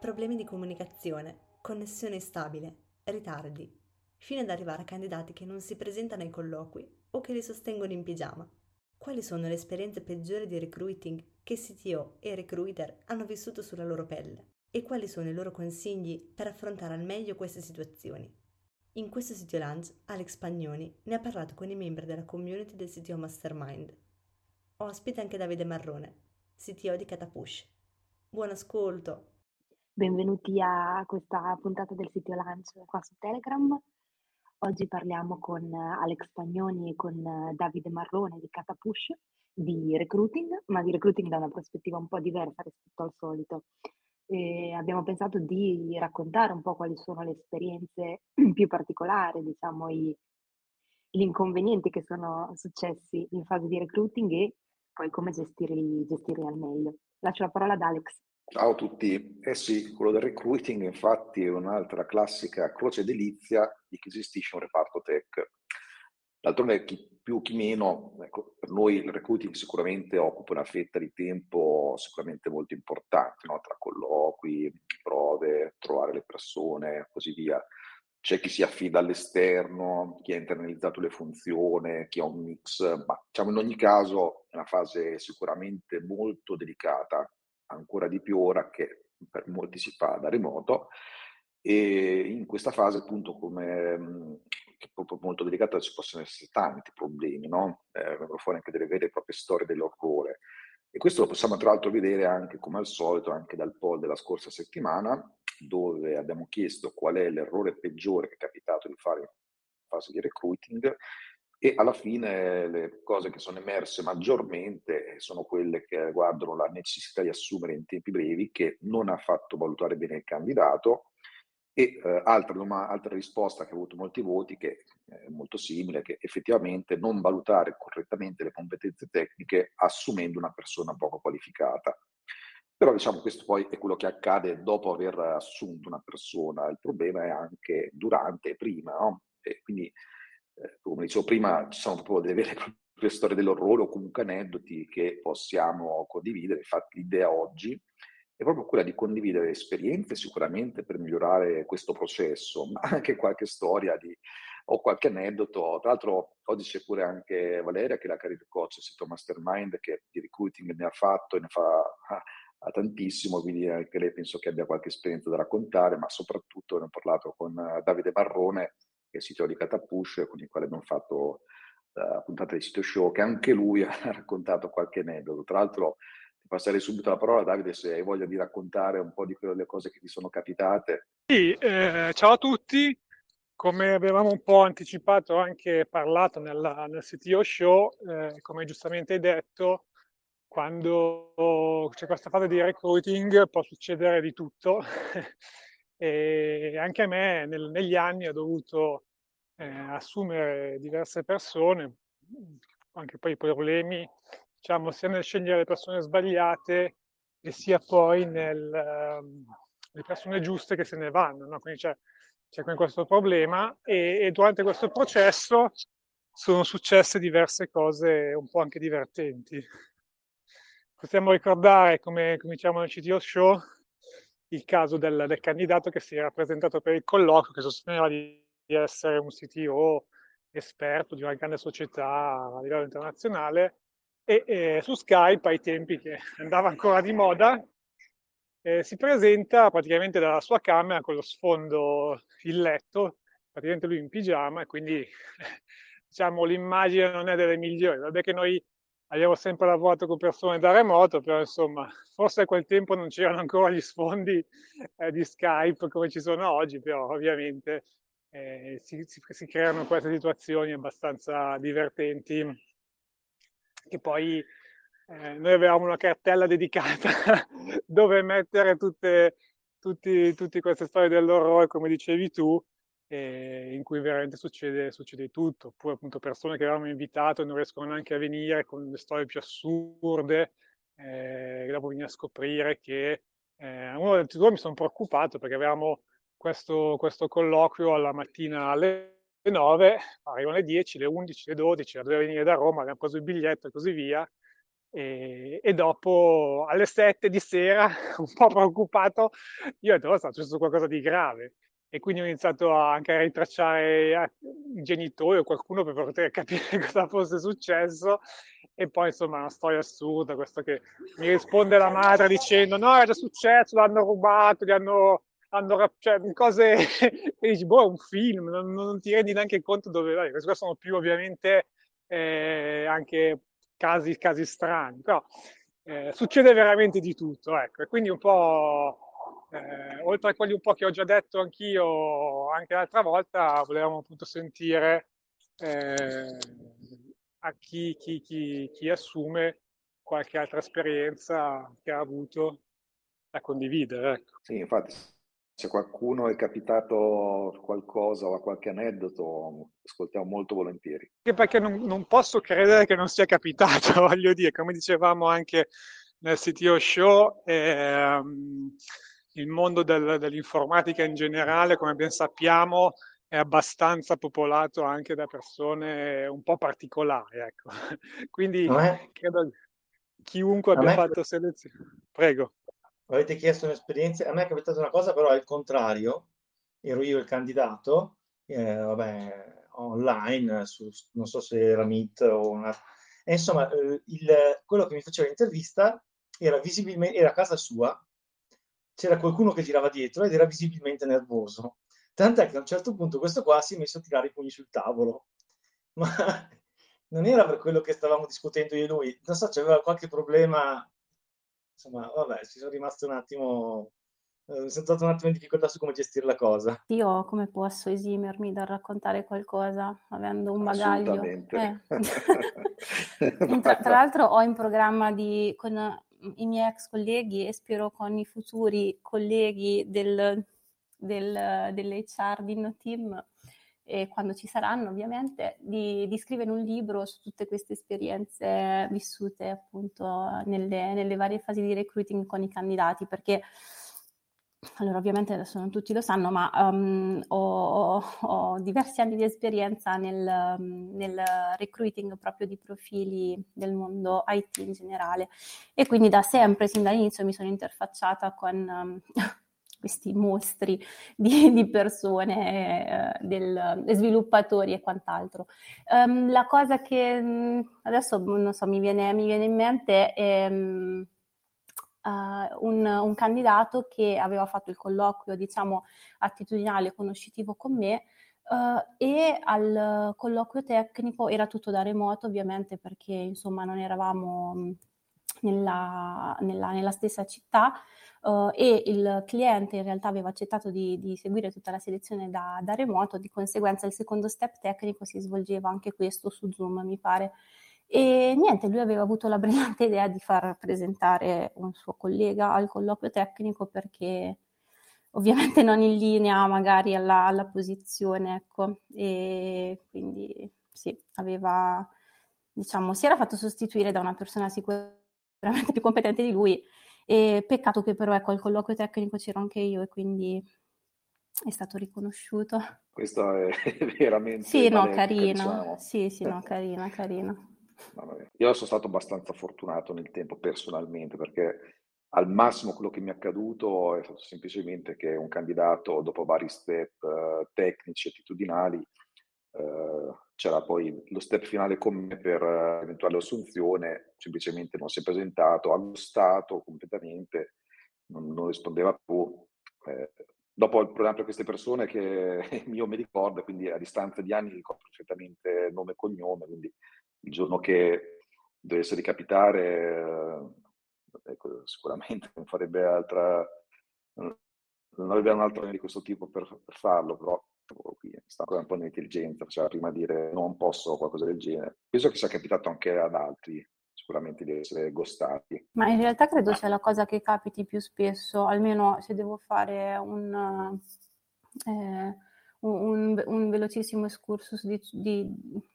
Problemi di comunicazione, connessione instabile, ritardi, fino ad arrivare a candidati che non si presentano ai colloqui o che li sostengono in pigiama. Quali sono le esperienze peggiori di recruiting che CTO e recruiter hanno vissuto sulla loro pelle? E quali sono i loro consigli per affrontare al meglio queste situazioni? In questo sito lunch Alex Pagnoni ne ha parlato con i membri della community del CTO Mastermind. Ospite anche Davide Marrone, CTO di Catapush. Buon ascolto! Benvenuti a questa puntata del sito lunch qua su Telegram. Oggi parliamo con Alex Pagnoni e con Davide Marrone di Catapush di recruiting, ma di recruiting da una prospettiva un po' diversa rispetto al solito e abbiamo pensato di raccontare un po' quali sono le esperienze più particolari, diciamo, i, gli inconvenienti che sono successi in fase di recruiting e poi come gestirli, gestirli al meglio. Lascio la parola ad Alex. Ciao a tutti. Eh sì, quello del recruiting infatti è un'altra classica croce delizia di chi gestisce un reparto tech. D'altronde chi più chi meno, ecco, per noi il recruiting sicuramente occupa una fetta di tempo sicuramente molto importante, no? tra colloqui, prove, trovare le persone così via. C'è chi si affida all'esterno, chi ha internalizzato le funzioni, chi ha un mix, ma diciamo in ogni caso è una fase sicuramente molto delicata, ancora di più ora che per molti si fa da remoto e in questa fase appunto come che è proprio molto delicata, ci possono essere tanti problemi, no? Eh, vengono fuori anche delle vere e proprie storie dell'orrore. E questo lo possiamo tra l'altro vedere anche, come al solito, anche dal poll della scorsa settimana, dove abbiamo chiesto qual è l'errore peggiore che è capitato di fare in fase di recruiting e alla fine le cose che sono emerse maggiormente sono quelle che riguardano la necessità di assumere in tempi brevi, che non ha fatto valutare bene il candidato, e eh, altra, altra, risposta che ha avuto molti voti, che è molto simile, che effettivamente non valutare correttamente le competenze tecniche assumendo una persona poco qualificata. Però diciamo questo poi è quello che accade dopo aver assunto una persona, il problema è anche durante e prima, no? E quindi, eh, come dicevo prima, ci sono proprio delle vere storie dell'orrore o comunque aneddoti che possiamo condividere. Infatti l'idea oggi è proprio quella di condividere esperienze sicuramente per migliorare questo processo, ma anche qualche storia di, o qualche aneddoto. Tra l'altro oggi c'è pure anche Valeria che è la career coach del sito Mastermind che di recruiting ne ha fatto e ne fa ha tantissimo, quindi anche lei penso che abbia qualche esperienza da raccontare, ma soprattutto ne ho parlato con Davide Barrone, che è il sito di Catapush, con il quale abbiamo fatto la puntata di sito show, che anche lui ha raccontato qualche aneddoto. Tra l'altro passerei subito la parola a Davide se hai voglia di raccontare un po' di quelle cose che ti sono capitate. Sì, eh, ciao a tutti. Come avevamo un po' anticipato, anche parlato nella, nel CTO show, eh, come giustamente hai detto, quando c'è questa fase di recruiting può succedere di tutto e anche a me nel, negli anni ho dovuto eh, assumere diverse persone, anche poi problemi diciamo, sia nel scegliere le persone sbagliate e sia poi nelle um, persone giuste che se ne vanno. No? Quindi c'è, c'è questo problema e, e, durante questo processo sono successe diverse cose un po' anche divertenti. Possiamo ricordare, come, come diciamo nel CTO Show, il caso del, del, candidato che si era presentato per il colloquio, che sosteneva di, di essere un CTO esperto di una grande società a livello internazionale e eh, su Skype ai tempi che andava ancora di moda eh, si presenta praticamente dalla sua camera con lo sfondo il letto, praticamente lui in pigiama e quindi diciamo l'immagine non è delle migliori. Vabbè che noi abbiamo sempre lavorato con persone da remoto, però insomma forse a quel tempo non c'erano ancora gli sfondi eh, di Skype come ci sono oggi, però ovviamente eh, si, si, si creano queste situazioni abbastanza divertenti che poi eh, noi avevamo una cartella dedicata dove mettere tutte, tutti, tutte queste storie dell'orrore, come dicevi tu, eh, in cui veramente succede, succede tutto, oppure appunto persone che avevamo invitato e non riescono neanche a venire con le storie più assurde, eh, dopo vieni a scoprire che eh, uno dei due mi sono preoccupato perché avevamo questo, questo colloquio alla mattina alle 9, arrivano le 10, le 11, le 12, doveva venire da Roma, abbiamo preso il biglietto e così via. E, e, dopo alle 7 di sera, un po' preoccupato, io ho detto, oh, sta successo qualcosa di grave e quindi ho iniziato anche a ritracciare i genitori o qualcuno per poter capire cosa fosse successo e poi insomma una storia assurda questo che mi risponde la madre dicendo no è successo l'hanno rubato gli hanno, hanno cioè cose e dici boh è un film non, non, ti rendi neanche conto dove vai questi sono più ovviamente eh, anche casi, casi strani però eh, succede veramente di tutto ecco e quindi un po' Eh, oltre a quelli un po' che ho già detto anch'io anche l'altra volta, volevamo appunto sentire eh, a chi, chi, chi, chi, assume qualche altra esperienza che ha avuto da condividere. Ecco. Sì, infatti, se qualcuno è capitato qualcosa o ha qualche aneddoto, ascoltiamo molto volentieri. Anche perché non, non posso credere che non sia capitato, voglio dire, come dicevamo anche nel CTO Show, ehm, il mondo del, dell'informatica in generale, come ben sappiamo, è abbastanza popolato anche da persone un po' particolari. Ecco. Quindi credo chiunque abbia fatto selezione. Prego. Avete chiesto un'esperienza? A me è capitata una cosa, però al contrario, ero io il candidato, eh, vabbè, online, su, non so se era Meet o una... E insomma, eh, il, quello che mi faceva l'intervista era visibilmente, era a casa sua, c'era qualcuno che girava dietro ed era visibilmente nervoso. Tant'è che a un certo punto questo qua si è messo a tirare i pugni sul tavolo. Ma non era per quello che stavamo discutendo io e lui. Non so, c'aveva qualche problema. Insomma, vabbè, ci sono rimasto un attimo eh, sono stato un attimo in difficoltà su come gestire la cosa. Io come posso esimermi dal raccontare qualcosa avendo un bagaglio? Eh. tra, tra, l'altro ho in programma di, con i miei ex colleghi e spero con i futuri colleghi del, del, dell'HR di No Team, e quando ci saranno ovviamente, di, di, scrivere un libro su tutte queste esperienze vissute appunto nelle, nelle varie fasi di recruiting con i candidati, perché allora, ovviamente adesso non tutti lo sanno, ma um, ho, ho, diversi anni di esperienza nel, nel, recruiting proprio di profili del mondo IT in generale. E quindi da sempre, sin dall'inizio, mi sono interfacciata con um, questi mostri di, di persone, eh, del, sviluppatori e quant'altro. Um, la cosa che adesso, non so, mi viene, mi viene in mente è uh, un, un, candidato che aveva fatto il colloquio, diciamo, attitudinale conoscitivo con me uh, e al colloquio tecnico era tutto da remoto, ovviamente perché insomma non eravamo nella, nella, nella stessa città. Uh, e il cliente in realtà aveva accettato di, di seguire tutta la selezione da, da, remoto, di conseguenza il secondo step tecnico si svolgeva anche questo su Zoom, mi pare. E niente, lui aveva avuto la brillante idea di far presentare un suo collega al colloquio tecnico perché ovviamente non in linea magari alla, alla posizione, ecco, e quindi sì, aveva, diciamo, si era fatto sostituire da una persona sicuramente più competente di lui e peccato che però ecco al colloquio tecnico c'ero anche io e quindi è stato riconosciuto. Questo è veramente... Sì, no, carino. Diciamo. Sì, sì, no, carino, carino. Io sono stato abbastanza fortunato nel tempo personalmente perché al massimo quello che mi è accaduto è stato semplicemente che un candidato dopo vari step uh, tecnici, attitudinali, uh, c'era poi lo step finale con me per uh, eventuale assunzione, semplicemente non si è presentato, ha gustato completamente, non, non rispondeva più. Eh, dopo il problema per queste persone che io mi ricordo, quindi a distanza di anni ricordo perfettamente nome e cognome, quindi il giorno che dovesse ricapitare, eh, ecco, sicuramente non farebbe altra, non avrebbe un altro di questo tipo per farlo, però qui, sta un po' l'intelligenza, faceva prima dire non posso o qualcosa del genere. Penso che sia capitato anche ad altri, sicuramente di essere gostati. Ma in realtà credo sia la cosa che capiti più spesso, almeno se devo fare un... Eh, un, un, velocissimo excursus di, di,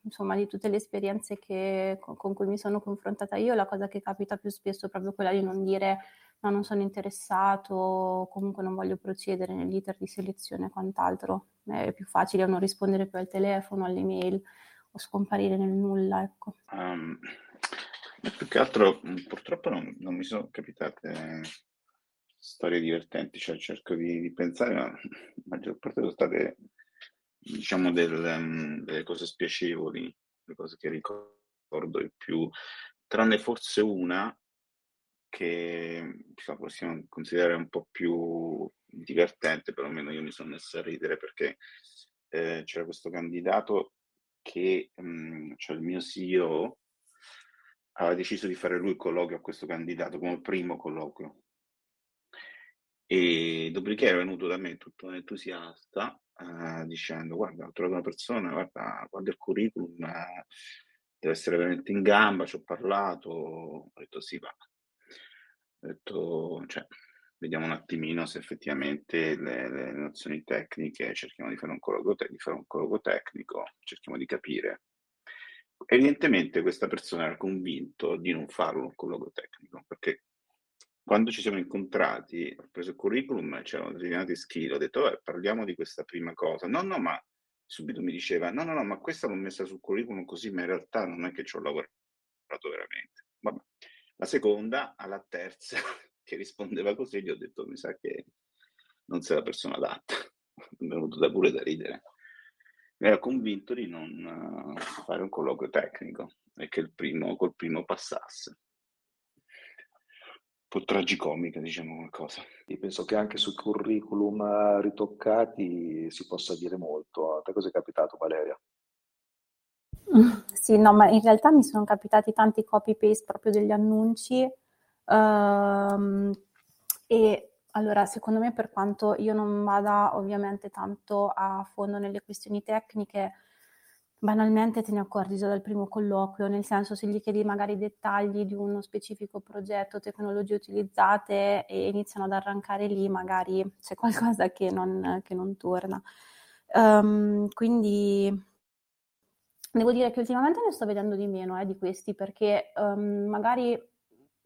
insomma, di, tutte le esperienze che, con, cui mi sono confrontata io, la cosa che capita più spesso è proprio quella di non dire no, non sono interessato, comunque non voglio procedere nell'iter di selezione e quant'altro. È più facile non rispondere più al telefono, alle mail o scomparire nel nulla, ecco. Um, più che altro, purtroppo non, non mi sono capitate storie divertenti, cioè cerco di, di pensare, ma la maggior parte sono state, diciamo, del, um, delle cose spiacevoli, le cose che ricordo di più, tranne forse una che diciamo, possiamo considerare un po' più divertente, perlomeno io mi sono messo a ridere perché eh, c'era questo candidato che, mh, mm, cioè il mio CEO, aveva deciso di fare lui il colloquio a questo candidato come primo colloquio. E dopodiché è venuto da me tutto entusiasta eh, dicendo guarda ho trovato una persona, guarda, guarda il curriculum, eh, deve essere veramente in gamba, ci ho parlato, ho detto sì va, ho detto, cioè, vediamo un attimino se effettivamente le, le nozioni tecniche, cerchiamo di fare te- di fare un colloquio tecnico, cerchiamo di capire. Evidentemente questa persona era convinto di non farlo un colloquio tecnico, perché quando ci siamo incontrati, ho preso il curriculum c'erano determinati skill, ho detto, vabbè, parliamo di questa prima cosa. No, no, ma subito mi diceva, no, no, no, ma questa l'ho messa sul curriculum così, ma in realtà non è che ci ho lavorato veramente. Vabbè. La seconda, alla terza, che rispondeva così, gli ho detto, mi sa che non sei la persona adatta. Mi è venuto da pure da ridere. Mi era convinto di non uh, fare un colloquio tecnico e che il primo, col primo passasse. Un po' tragicomica, diciamo qualcosa. Io penso che anche sui curriculum eh, ritoccati si possa dire molto. A te cosa è capitato, Valeria? Sì, no, ma in realtà mi sono capitati tanti copy-paste proprio degli annunci. ehm, e allora, secondo me, per quanto io non vada ovviamente tanto a fondo nelle questioni tecniche, banalmente te ne accorgi già dal primo colloquio, nel senso se gli chiedi magari dettagli di uno specifico progetto, tecnologie utilizzate e iniziano ad arrancare lì, magari c'è qualcosa che non, che non torna. Ehm, quindi Devo dire che ultimamente ne sto vedendo di meno eh, di questi perché um, magari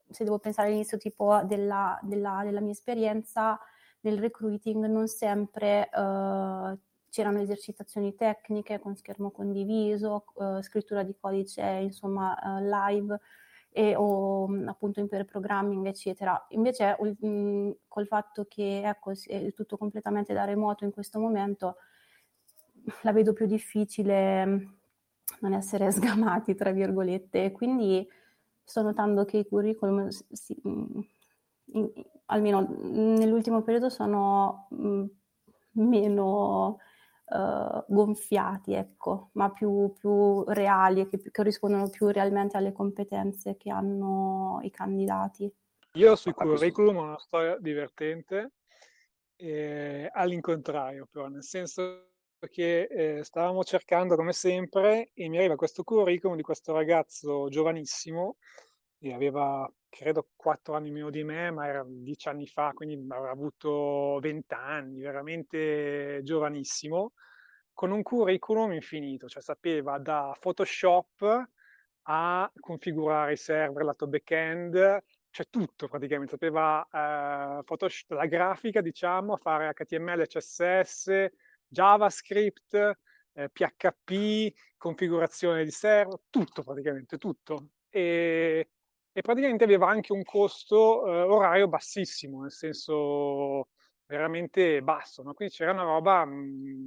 se devo pensare all'inizio tipo della, della, della mia esperienza nel recruiting non sempre uh, c'erano esercitazioni tecniche con schermo condiviso, uh, scrittura di codice insomma uh, live e, o appunto in pair programming eccetera. Invece um, col fatto che ecco, è tutto completamente da remoto in questo momento la vedo più difficile non essere sgamati, tra virgolette. Quindi sto notando che i curriculum, si, mm, in, almeno nell'ultimo periodo, sono mh, mm, meno uh, gonfiati, ecco, ma più, più reali e che, che corrispondono più realmente alle competenze che hanno i candidati. Io sui curriculum ho una storia divertente, eh, all'incontrario però, nel senso che eh, stavamo cercando come sempre e mi arriva questo curriculum di questo ragazzo giovanissimo, e aveva credo quattro anni meno di me, ma era dieci anni fa, quindi avrà avuto vent'anni, veramente giovanissimo, con un curriculum infinito, cioè sapeva da Photoshop a configurare i server lato back-end, cioè tutto praticamente, sapeva eh, Photoshop, la grafica, diciamo, fare HTML, CSS, JavaScript, eh, PHP, configurazione di server, tutto praticamente, tutto. E, e praticamente aveva anche un costo eh, orario bassissimo, nel senso veramente basso, no? quindi c'era una roba, mh, mm,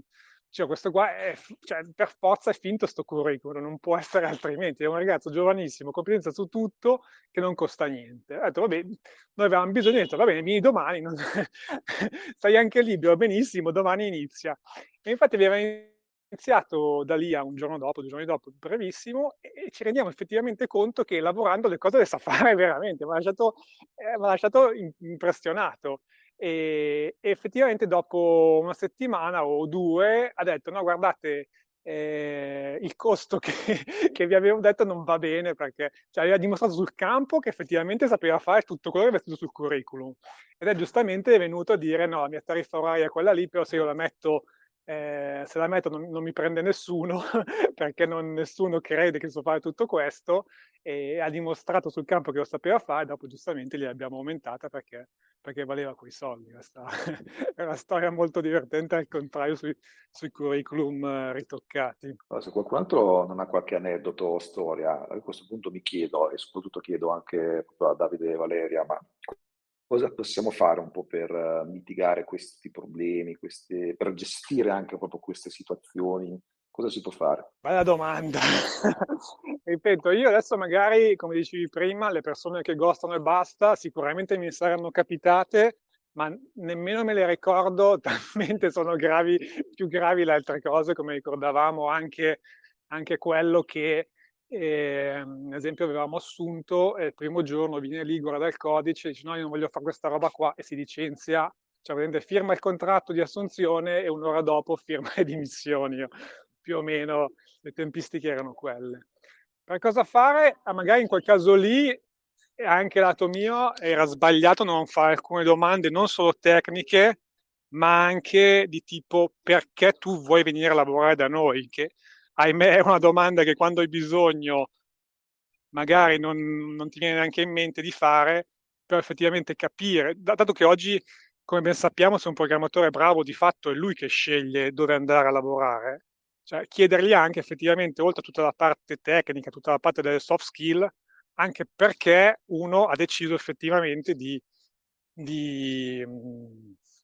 cioè questo qua è, cioè, per forza è finto sto curriculum, non può essere altrimenti, è un ragazzo giovanissimo, competenza su tutto, che non costa niente. Ha detto, vabbè, noi avevamo bisogno, ho detto, va bene, vieni domani, non... stai anche libero, benissimo, domani inizia. E infatti aveva iniziato da lì a un giorno dopo, due giorni dopo, brevissimo, e, ci rendiamo effettivamente conto che lavorando le cose le sa fare veramente, mi ha lasciato, eh, lasciato impressionato. E, effettivamente dopo una settimana o due ha detto no guardate eh, il costo che, che, vi avevo detto non va bene perché cioè, aveva dimostrato sul campo che effettivamente sapeva fare tutto quello che aveva scritto sul curriculum. Ed è giustamente venuto a dire no, la mia tariffa oraria è quella lì, però se io la metto eh, se la metto non, non, mi prende nessuno perché non, nessuno crede che so fare tutto questo e ha dimostrato sul campo che lo sapeva fare, dopo giustamente gliel'abbiamo aumentata perché, perché valeva quei soldi. Questa è una storia molto divertente al contrario sui, sui curriculum eh, ritoccati. Allora, se qualcun altro non ha qualche aneddoto o storia, a questo punto mi chiedo e soprattutto chiedo anche a Davide e Valeria, ma cosa possiamo fare un po' per uh, mitigare questi problemi, queste, per gestire anche proprio queste situazioni? Cosa si può fare? Bella domanda. Ripeto, io adesso magari, come dicevi prima, le persone che gostano e basta, sicuramente mi saranno capitate, ma nemmeno me le ricordo, talmente sono gravi, più gravi le altre cose, come ricordavamo anche, anche quello che e, ad esempio avevamo assunto e il primo giorno viene lì, guarda il codice, dice no io non voglio fare questa roba qua e si licenzia, cioè firma il contratto di assunzione e un'ora dopo firma le dimissioni, più o meno le tempistiche erano quelle. Per cosa fare? Ah, magari in quel caso lì anche lato mio era sbagliato non fare alcune domande non solo tecniche, ma anche di tipo perché tu vuoi venire a lavorare da noi, che ahimè è una domanda che quando hai bisogno magari non, non ti viene neanche in mente di fare, per effettivamente capire, dato che oggi, come ben sappiamo, se un programmatore è bravo, di fatto è lui che sceglie dove andare a lavorare, cioè chiedergli anche effettivamente, oltre a tutta la parte tecnica, tutta la parte delle soft skill, anche perché uno ha deciso effettivamente di, di,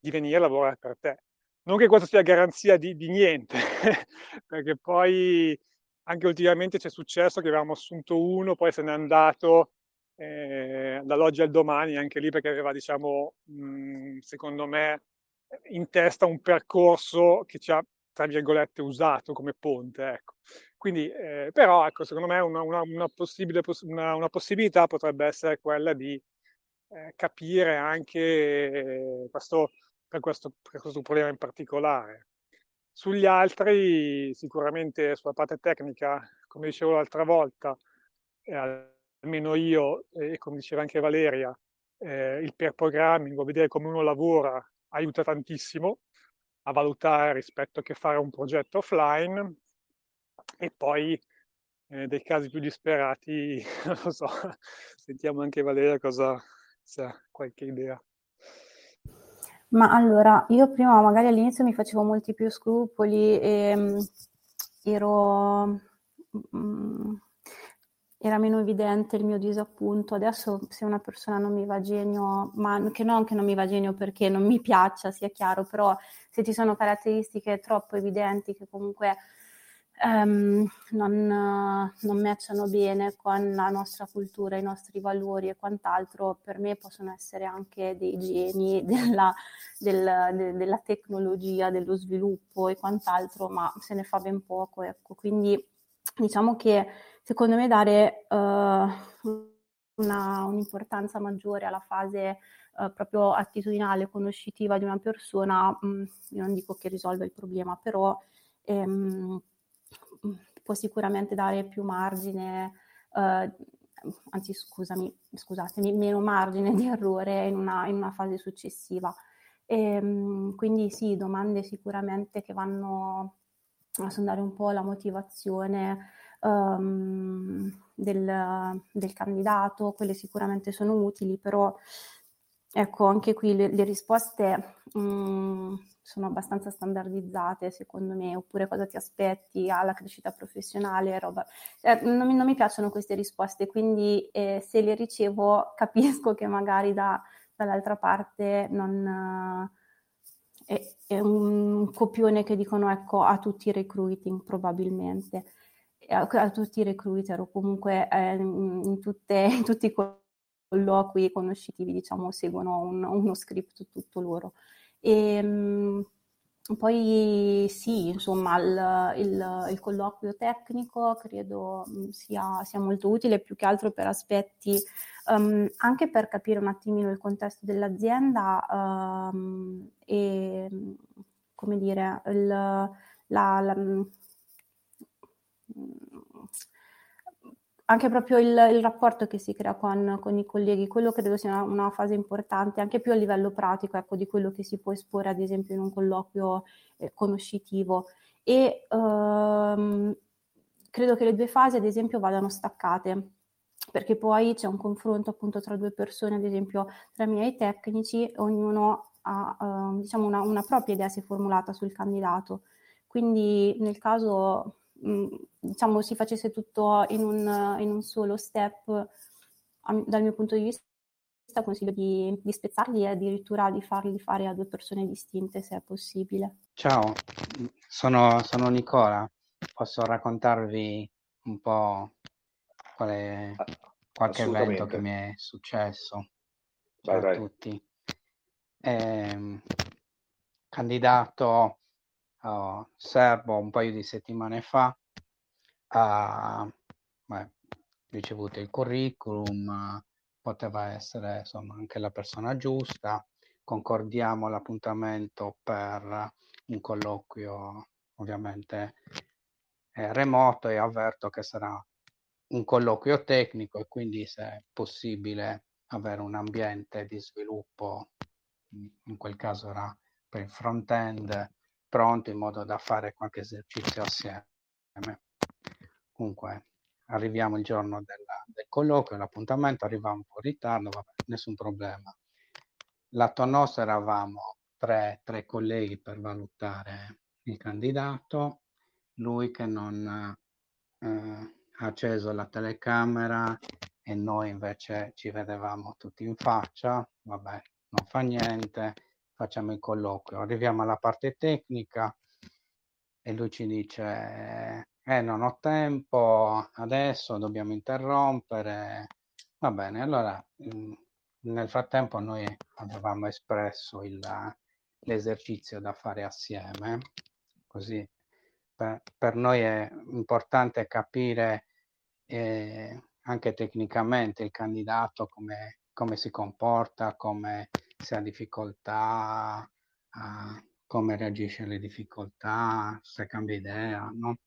di venire a lavorare per te non che questo sia garanzia di, di niente, perché poi anche ultimamente c'è successo che avevamo assunto uno, poi se n'è andato eh, dall'oggi al domani, anche lì perché aveva, diciamo, mh, secondo me, in testa un percorso che ci ha, tra virgolette, usato come ponte. Ecco. Quindi, eh, però, ecco, secondo me una, una, una, una, possibilità potrebbe essere quella di eh, capire anche questo per questo, per questo problema in particolare. Sugli altri, sicuramente sulla parte tecnica, come dicevo l'altra volta, eh, almeno io, e come diceva anche Valeria, eh, il pair programming o vedere come uno lavora aiuta tantissimo a valutare rispetto a che fare un progetto offline e poi eh, dei casi più disperati, non lo so, sentiamo anche Valeria cosa se ha qualche idea. Ma allora, io prima magari all'inizio mi facevo molti più scrupoli e mh, mm, ero, mh, mm, era meno evidente il mio disappunto. Adesso se una persona non mi va genio, ma che non che non mi va genio perché non mi piaccia, sia chiaro, però se ci sono caratteristiche troppo evidenti che comunque um, non, non matchano bene con la nostra cultura, i nostri valori e quant'altro, per me possono essere anche dei geni della, del, de, della tecnologia, dello sviluppo e quant'altro, ma se ne fa ben poco. Ecco. Quindi diciamo che secondo me dare uh, una, un'importanza maggiore alla fase uh, proprio attitudinale, conoscitiva di una persona, mh, mm, io non dico che risolva il problema, però ehm, può sicuramente dare più margine, eh, anzi scusami, scusatemi, meno margine di errore in una, in una fase successiva. E, ehm, quindi sì, domande sicuramente che vanno a sondare un po' la motivazione um, del, del, candidato, quelle sicuramente sono utili, però ecco anche qui le, le risposte um, sono abbastanza standardizzate secondo me, oppure cosa ti aspetti alla crescita professionale, roba. Eh, non, mi, non, mi, piacciono queste risposte, quindi eh, se le ricevo capisco che magari da, dall'altra parte non... Eh, è, è, un copione che dicono ecco a tutti i recruiting probabilmente, a, a tutti i recruiter o comunque eh, in, tutte, in tutti i colloqui conoscitivi diciamo seguono un, uno script tutto loro. E, ehm, poi sì, insomma, il, il, il colloquio tecnico credo mm, sia, sia, molto utile più che altro per aspetti, um, anche per capire un attimino il contesto dell'azienda um, e, come dire, il, la, la mm, anche proprio il, il, rapporto che si crea con, con, i colleghi, quello credo sia una, una, fase importante, anche più a livello pratico, ecco, di quello che si può esporre ad esempio in un colloquio eh, conoscitivo. E ehm, credo che le due fasi, ad esempio, vadano staccate, perché poi c'è un confronto appunto tra due persone, ad esempio tra me e i tecnici, ognuno ha eh, diciamo una, una propria idea si è formulata sul candidato. Quindi nel caso diciamo, si facesse tutto in un, in un solo step, dal mio punto di vista consiglio di, di spezzarli e addirittura di farli fare a due persone distinte se è possibile. Ciao, sono, sono Nicola, posso raccontarvi un po' qual è qualche evento che mi è successo. Ciao vai, a vai. tutti. Eh, candidato uh, serbo un paio di settimane fa ha beh, ricevuto il curriculum, poteva essere insomma anche la persona giusta, concordiamo l'appuntamento per un colloquio ovviamente eh, remoto e avverto che sarà un colloquio tecnico e quindi se è possibile avere un ambiente di sviluppo, in quel caso era per il front-end, pronto in modo da fare qualche esercizio assieme. Comunque arriviamo il giorno della, del colloquio, l'appuntamento, arriva un po' in ritardo, vabbè, nessun problema. Lato nostro eravamo tre, tre colleghi per valutare il candidato, lui che non eh, ha acceso la telecamera e noi invece ci vedevamo tutti in faccia, vabbè, non fa niente, facciamo il colloquio. Arriviamo alla parte tecnica e lui ci dice, eh, non ho tempo, adesso dobbiamo interrompere. Va bene, allora mm, nel frattempo noi avevamo espresso il, l'esercizio da fare assieme, così per, per noi è importante capire eh, anche tecnicamente il candidato come, come si comporta, come se ha difficoltà, uh, come reagisce alle difficoltà, se cambia idea, no?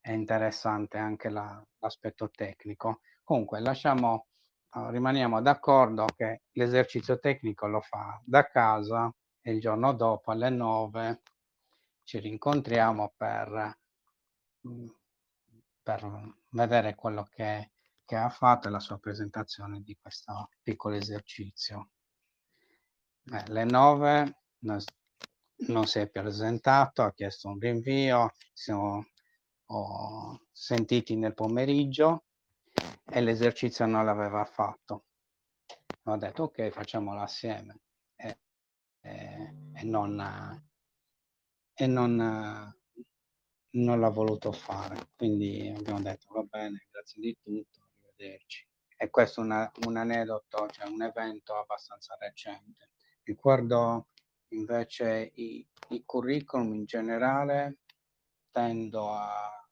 È interessante anche la, l'aspetto tecnico. Comunque, lasciamo, rimaniamo d'accordo che l'esercizio tecnico lo fa da casa e il giorno dopo alle 9 ci rincontriamo per, mm, per vedere quello che, che ha fatto e la sua presentazione di questo piccolo esercizio. Eh, alle 9 non, non, si è presentato, ha chiesto un rinvio, siamo oh, sentiti nel pomeriggio e l'esercizio non l'aveva fatto. Ho detto ok, facciamolo assieme e, e, e non, e non, non l'ha voluto fare. Quindi abbiamo detto va bene, grazie di tutto, arrivederci. E questo è un aneddoto, cioè un evento abbastanza recente. Riguardo invece i, i curriculum in generale, tendo a,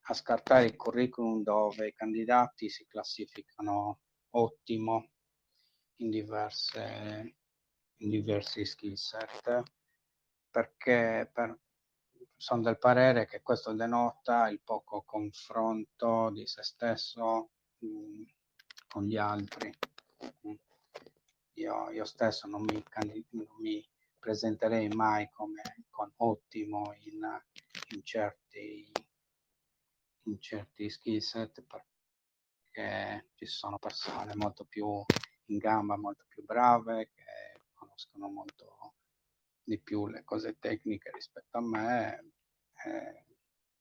a scartare il curriculum dove i candidati si classificano ottimo in, diverse, in diversi skill set perché per, sono del parere che questo denota il poco confronto di se stesso mh, mm, con gli altri. Mm io, io stesso non mi, non mi, presenterei mai come con ottimo in, in, certi, in certi skill set perché ci sono persone molto più in gamba, molto più brave, che conoscono molto di più le cose tecniche rispetto a me, è,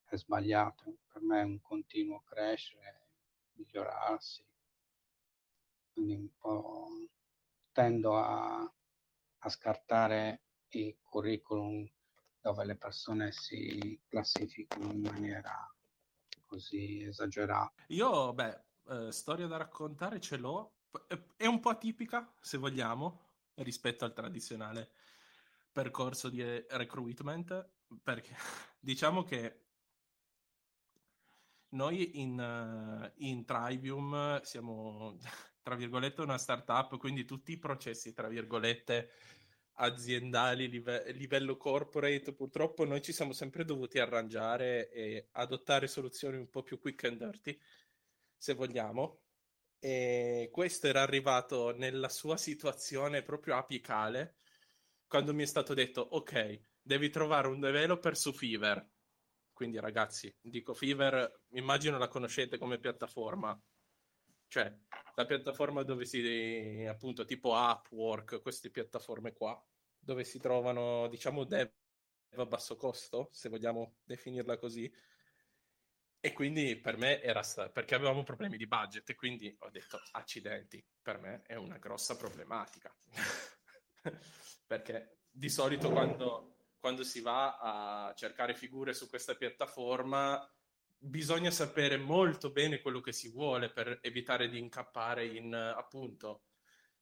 è sbagliato. Per me è un continuo crescere, migliorarsi. Quindi un po' tendo a, a scartare i curriculum dove le persone si classificano in maniera così esagerata. Io, beh, eh, storia da raccontare ce l'ho, è un po' atipica, se vogliamo, rispetto al tradizionale. percorso di recruitment perché diciamo che noi in, uh, in Trivium siamo, tra virgolette, una startup, quindi tutti i processi, tra virgolette, aziendali, live- livello corporate, purtroppo noi ci siamo sempre dovuti arrangiare e adottare soluzioni un po' più quick and dirty, se vogliamo. E questo era arrivato nella sua situazione proprio apicale, quando mi è stato detto, ok, devi trovare un developer su Fiverr quindi ragazzi, dico Fiverr, immagino la conoscete come piattaforma, cioè la piattaforma dove si, appunto, tipo Upwork, queste piattaforme qua, dove si trovano, diciamo, dev a basso costo, se vogliamo definirla così. E quindi per me era perché avevamo problemi di budget e quindi ho detto accidenti, per me è una grossa problematica. perché di solito quando quando si va a cercare figure su questa piattaforma, bisogna sapere molto bene quello che si vuole per evitare di incappare in, appunto,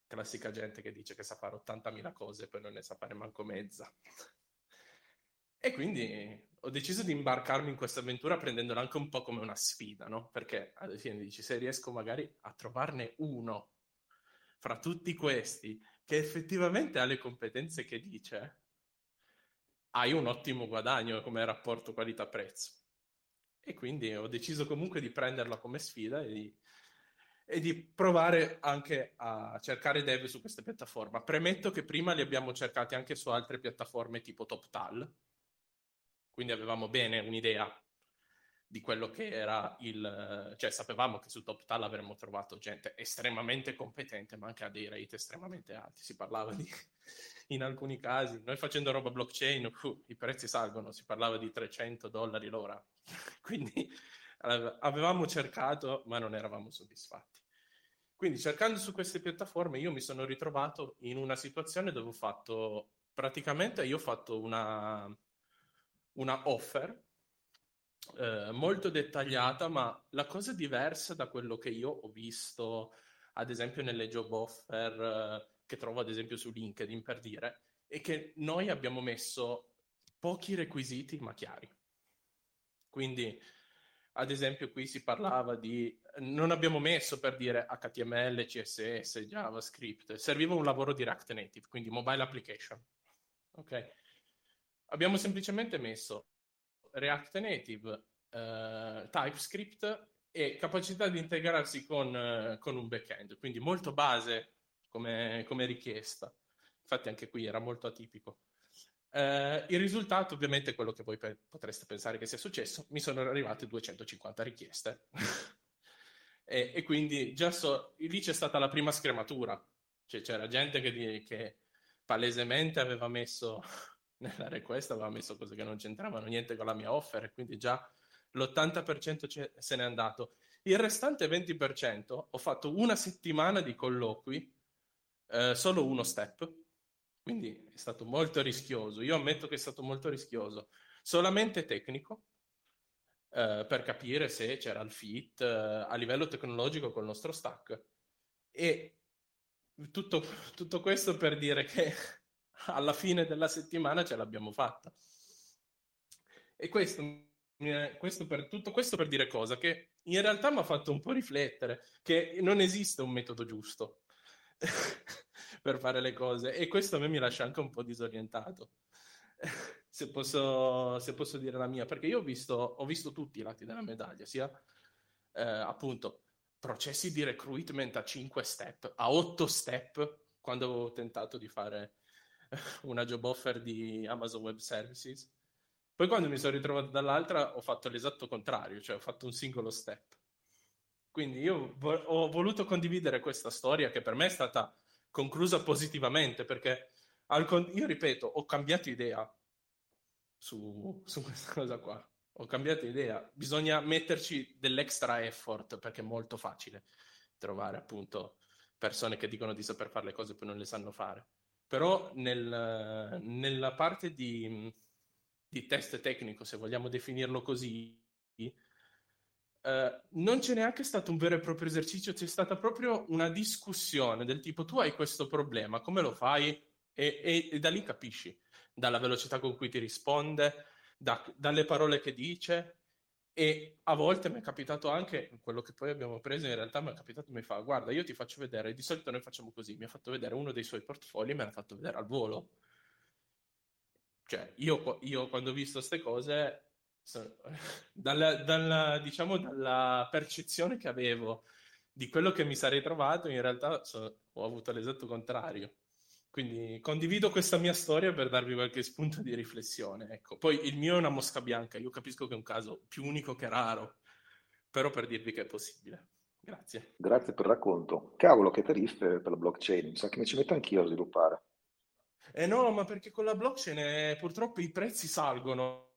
classica gente che dice che sa fare 80.000 cose e poi non ne sa fare manco mezza. E quindi ho deciso di imbarcarmi in questa avventura prendendola anche un po' come una sfida, no? Perché alla fine dici, se riesco magari a trovarne uno fra tutti questi che effettivamente ha le competenze che dice, hai un ottimo guadagno come rapporto qualità-prezzo. E quindi ho deciso comunque di prenderla come sfida e di, e di provare anche a cercare dev su questa piattaforma. Premetto che prima li abbiamo cercati anche su altre piattaforme tipo TopTal, quindi avevamo bene un'idea di quello che era il... cioè sapevamo che su TopTal avremmo trovato gente estremamente competente, ma anche a dei rate estremamente alti. Si parlava di in alcuni casi. Noi facendo roba blockchain, uh, i prezzi salgono, si parlava di 300 dollari l'ora. Quindi avevamo cercato, ma non eravamo soddisfatti. Quindi cercando su queste piattaforme io mi sono ritrovato in una situazione dove ho fatto, praticamente io ho fatto una, una offer eh, molto dettagliata, ma la cosa diversa da quello che io ho visto, ad esempio nelle job offer eh, che trovo ad esempio su LinkedIn per dire, è che noi abbiamo messo pochi requisiti ma chiari. Quindi, ad esempio, qui si parlava di... Non abbiamo messo per dire HTML, CSS, JavaScript, serviva un lavoro di React Native, quindi mobile application. Ok? Abbiamo semplicemente messo React Native, uh, TypeScript e capacità di integrarsi con, uh, con un backend, quindi molto base come, come richiesta. Infatti anche qui era molto atipico. Eh, il risultato ovviamente è quello che voi pe- potreste pensare che sia successo. Mi sono arrivate 250 richieste. e, e, quindi già so, lì c'è stata la prima scrematura. Cioè, c'era gente che, che palesemente aveva messo nella request, aveva messo cose che non c'entravano niente con la mia offer e quindi già l'80% se n'è andato. Il restante 20% ho fatto una settimana di colloqui eh, solo uno step, quindi è stato molto rischioso. Io ammetto che è stato molto rischioso, solamente tecnico, eh, per capire se c'era il fit eh, a livello tecnologico col nostro stack. E tutto, tutto questo per dire che alla fine della settimana ce l'abbiamo fatta. E questo, questo per, tutto questo per dire cosa? Che in realtà mi ha fatto un po' riflettere che non esiste un metodo giusto. per fare le cose e questo a me mi lascia anche un po' disorientato. se, posso, se posso dire la mia, perché io ho visto, ho visto tutti i lati della medaglia, sia eh, appunto processi di recruitment a 5 step, a 8 step, quando avevo tentato di fare una job offer di Amazon Web Services. Poi quando mi sono ritrovato dall'altra ho fatto l'esatto contrario, cioè ho fatto un singolo step. Quindi io vo- ho voluto condividere questa storia che per me è stata conclusa positivamente perché con- io ripeto, ho cambiato idea su, su questa cosa qua. Ho cambiato idea. Bisogna metterci dell'extra effort perché è molto facile trovare appunto persone che dicono di saper fare le cose e poi non le sanno fare. Però nel, nella parte di, di test tecnico, se vogliamo definirlo così, Uh, non c'è neanche stato un vero e proprio esercizio, c'è stata proprio una discussione del tipo tu hai questo problema, come lo fai? E, e, e da lì capisci. dalla velocità con cui ti risponde, da, dalle parole che dice e a volte mi è capitato anche, quello che poi abbiamo preso in realtà mi è capitato, mi fa guarda io ti faccio vedere, di solito noi facciamo così, mi ha fatto vedere uno dei suoi portfolio e me l'ha fatto vedere al volo. Cioè io, io quando ho visto queste cose, dalla, dalla, diciamo dalla percezione che avevo di quello che mi sarei trovato, in realtà so, ho avuto l'esatto contrario. Quindi condivido questa mia storia per darvi qualche spunto di riflessione. Ecco. Poi il mio è una mosca bianca, io capisco che è un caso più unico che raro, però per dirvi che è possibile. Grazie. Grazie per il racconto. Cavolo, che tariffe per la blockchain, mi sa che mi ci metto anch'io a sviluppare. Eh no, ma perché con la blockchain eh, purtroppo i prezzi salgono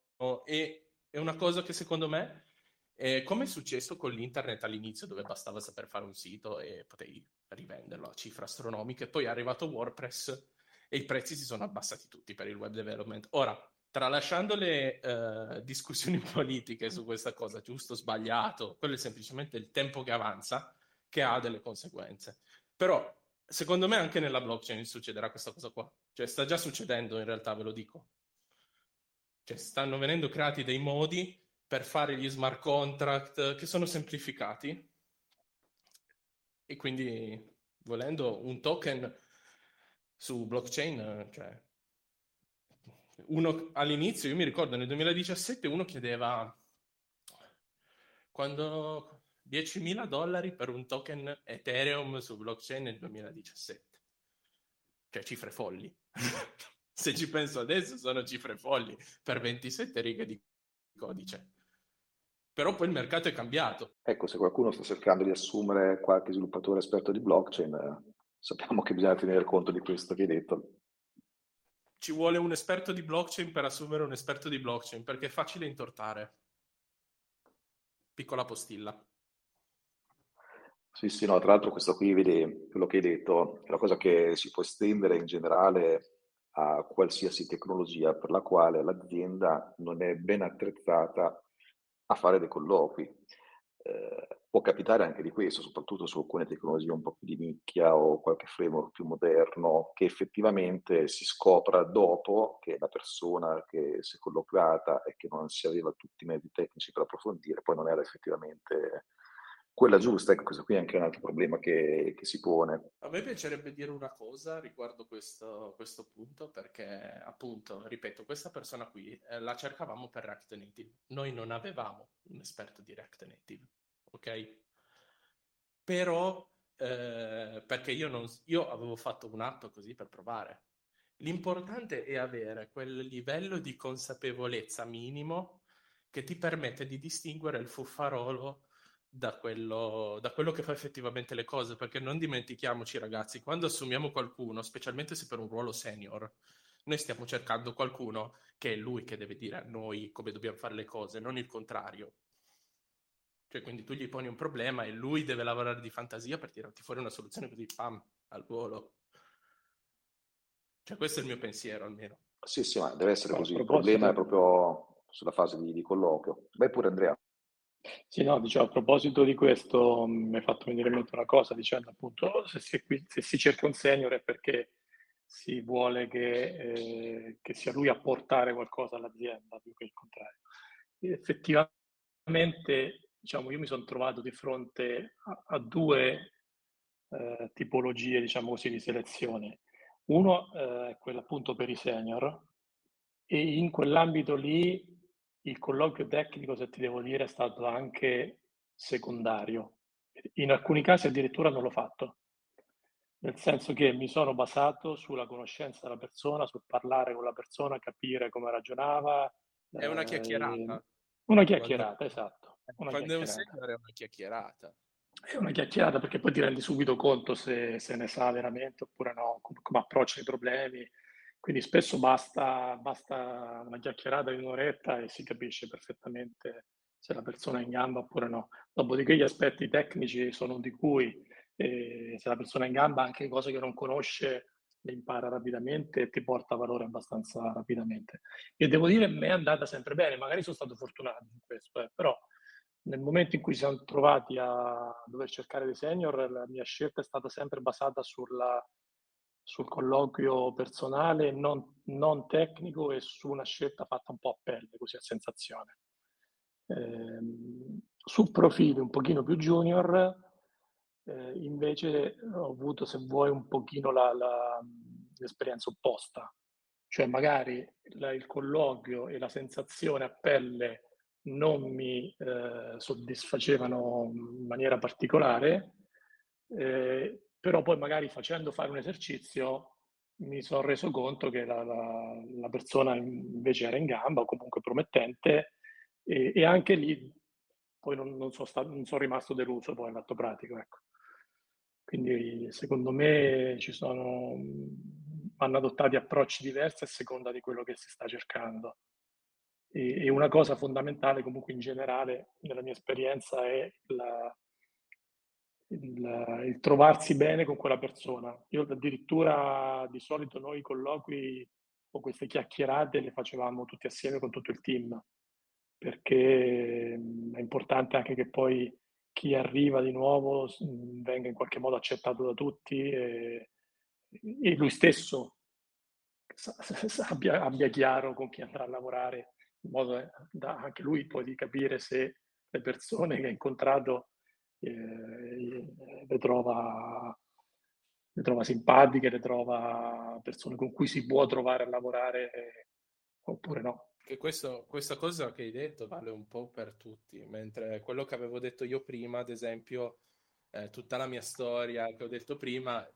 e è una cosa che secondo me eh, come è successo con l'internet all'inizio, dove bastava saper fare un sito e potevi rivenderlo a cifre astronomiche, poi è arrivato WordPress e i prezzi si sono abbassati tutti per il web development. Ora, tralasciando le uh, discussioni politiche su questa cosa, giusto o sbagliato, quello è semplicemente il tempo che avanza che ha delle conseguenze. Però, secondo me, anche nella blockchain succederà questa cosa qua. Cioè, sta già succedendo in realtà, ve lo dico. Cioè, stanno venendo creati dei modi per fare gli smart contract che sono semplificati e quindi volendo un token su blockchain, cioè uno all'inizio, io mi ricordo nel 2017 uno chiedeva quando 10.000 dollari per un token Ethereum su blockchain nel 2017. Cioè cifre folli. Se ci penso adesso sono cifre folli per 27 righe di codice. Però poi il mercato è cambiato. Ecco, se qualcuno sta cercando di assumere qualche sviluppatore esperto di blockchain, eh, sappiamo che bisogna tenere conto di questo che hai detto. Ci vuole un esperto di blockchain per assumere un esperto di blockchain, perché è facile intortare. Piccola postilla. Sì, sì, no, tra l'altro questo qui, vedi, quello che hai detto, è una cosa che si può estendere in generale a qualsiasi tecnologia per la quale l'azienda non è ben attrezzata a fare dei colloqui. Eh, può capitare anche di questo, soprattutto su alcune tecnologie un po' più di nicchia o qualche framework più moderno, che effettivamente si scopra dopo che la persona che si è colloquiata e che non si aveva tutti i mezzi tecnici per approfondire, poi non era effettivamente quella giusta. Ecco, questo qui è anche un altro problema che, che si pone. A me piacerebbe dire una cosa riguardo questo, questo punto, perché appunto, ripeto, questa persona qui eh, la cercavamo per React Native. Noi non avevamo un esperto di React Native, ok? Però, eh, perché io, non, io avevo fatto un'app così per provare. L'importante è avere quel livello di consapevolezza minimo che ti permette di distinguere il fuffarolo da quello, da quello, che fa effettivamente le cose, perché non dimentichiamoci ragazzi, quando assumiamo qualcuno, specialmente se per un ruolo senior, noi stiamo cercando qualcuno che è lui che deve dire a noi come dobbiamo fare le cose, non il contrario. Cioè, quindi tu gli poni un problema e lui deve lavorare di fantasia per tirarti fuori una soluzione così, pam, al volo. Cioè, questo è il mio pensiero almeno. Sì, sì, ma deve essere così. Il problema è proprio sulla fase di, di colloquio. Beh, pure Andrea. Sì, no, diciamo, a proposito di questo mi hai fatto venire in mente una cosa dicendo appunto se si, qui, se si cerca un senior è perché si vuole che, eh, che, sia lui a portare qualcosa all'azienda più che il contrario. E effettivamente, diciamo, io mi sono trovato di fronte a, a due eh, tipologie, diciamo così, di selezione. Uno eh, è quello appunto per i senior e in quell'ambito lì il colloquio tecnico, se ti devo dire, è stato anche secondario. In alcuni casi addirittura non l'ho fatto, nel senso che mi sono basato sulla conoscenza della persona, sul parlare con la persona, capire come ragionava. È una chiacchierata. Eh, una chiacchierata, quando, esatto. Una quando chiacchierata. è un senior è una chiacchierata. È una chiacchierata perché poi ti rendi subito conto se, se ne sa veramente oppure no, come, come approccia i problemi quindi spesso basta, basta una chiacchierata di un'oretta e si capisce perfettamente se la persona è in gamba oppure no. Dopodiché gli aspetti tecnici sono di cui eh, se la persona è in gamba anche cose che non conosce le impara rapidamente e ti porta valore abbastanza rapidamente. E devo dire, mi è andata sempre bene, magari sono stato fortunato in questo, eh, però nel momento in cui siamo trovati a dover cercare dei senior, la mia scelta è stata sempre basata sulla sul colloquio personale, non, non, tecnico e su una scelta fatta un po' a pelle, così a sensazione. Eh, su profili un pochino più junior, eh, invece ho avuto, se vuoi, un pochino la, la, l'esperienza opposta, cioè magari la, il colloquio e la sensazione a pelle non mi eh, soddisfacevano in maniera particolare, eh, però poi magari facendo fare un esercizio mi sono reso conto che la, la, la, persona invece era in gamba o comunque promettente e, e anche lì poi non, non, sono stato, non sono rimasto deluso poi all'atto pratico. Ecco. Quindi secondo me ci sono, vanno adottati approcci diversi a seconda di quello che si sta cercando. E, e una cosa fondamentale comunque in generale nella mia esperienza è la, il, il, trovarsi bene con quella persona. Io addirittura di solito noi colloqui o queste chiacchierate le facevamo tutti assieme con tutto il team, perché è importante anche che poi chi arriva di nuovo venga in qualche modo accettato da tutti e, e lui stesso abbia, abbia, chiaro con chi andrà a lavorare, in modo da anche lui poi di capire se le persone che ha incontrato le, trova, le trova simpatiche, le trova persone con cui si può trovare a lavorare eh, oppure no. Che questo, questa cosa che hai detto vale un po' per tutti, mentre quello che avevo detto io prima, ad esempio, eh, tutta la mia storia che ho detto prima,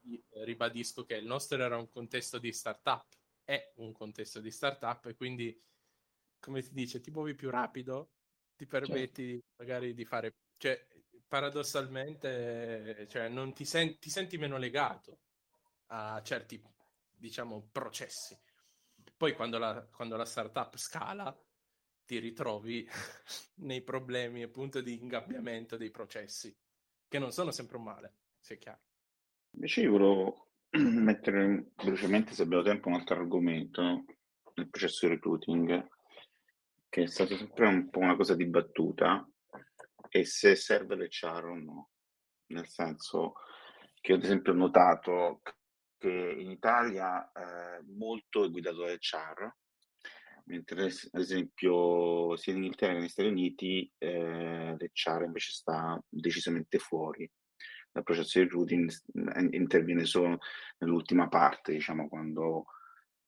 ribadisco che il nostro era un contesto di startup, è un contesto di startup e quindi, come si dice, ti muovi più rapido, ti permetti certo. magari di fare, cioè paradossalmente, cioè, non ti, sen- ti senti meno legato a certi, diciamo, processi. Poi quando la, quando la startup scala, ti ritrovi nei problemi appunto di ingabbiamento dei processi, che non sono sempre un male, sia chiaro. Invece io volevo mettere velocemente, se abbiamo tempo, un altro argomento no? nel processo di recruiting, che è stato sempre un po' una cosa dibattuta, e se serve l'HR o no. Nel senso che ad esempio ho notato che in Italia eh, molto è guidato da HR, mentre ad esempio sia in Inghilterra che negli Stati Uniti eh, l'HR invece sta decisamente fuori dal processo di routing, interviene solo nell'ultima parte, diciamo, quando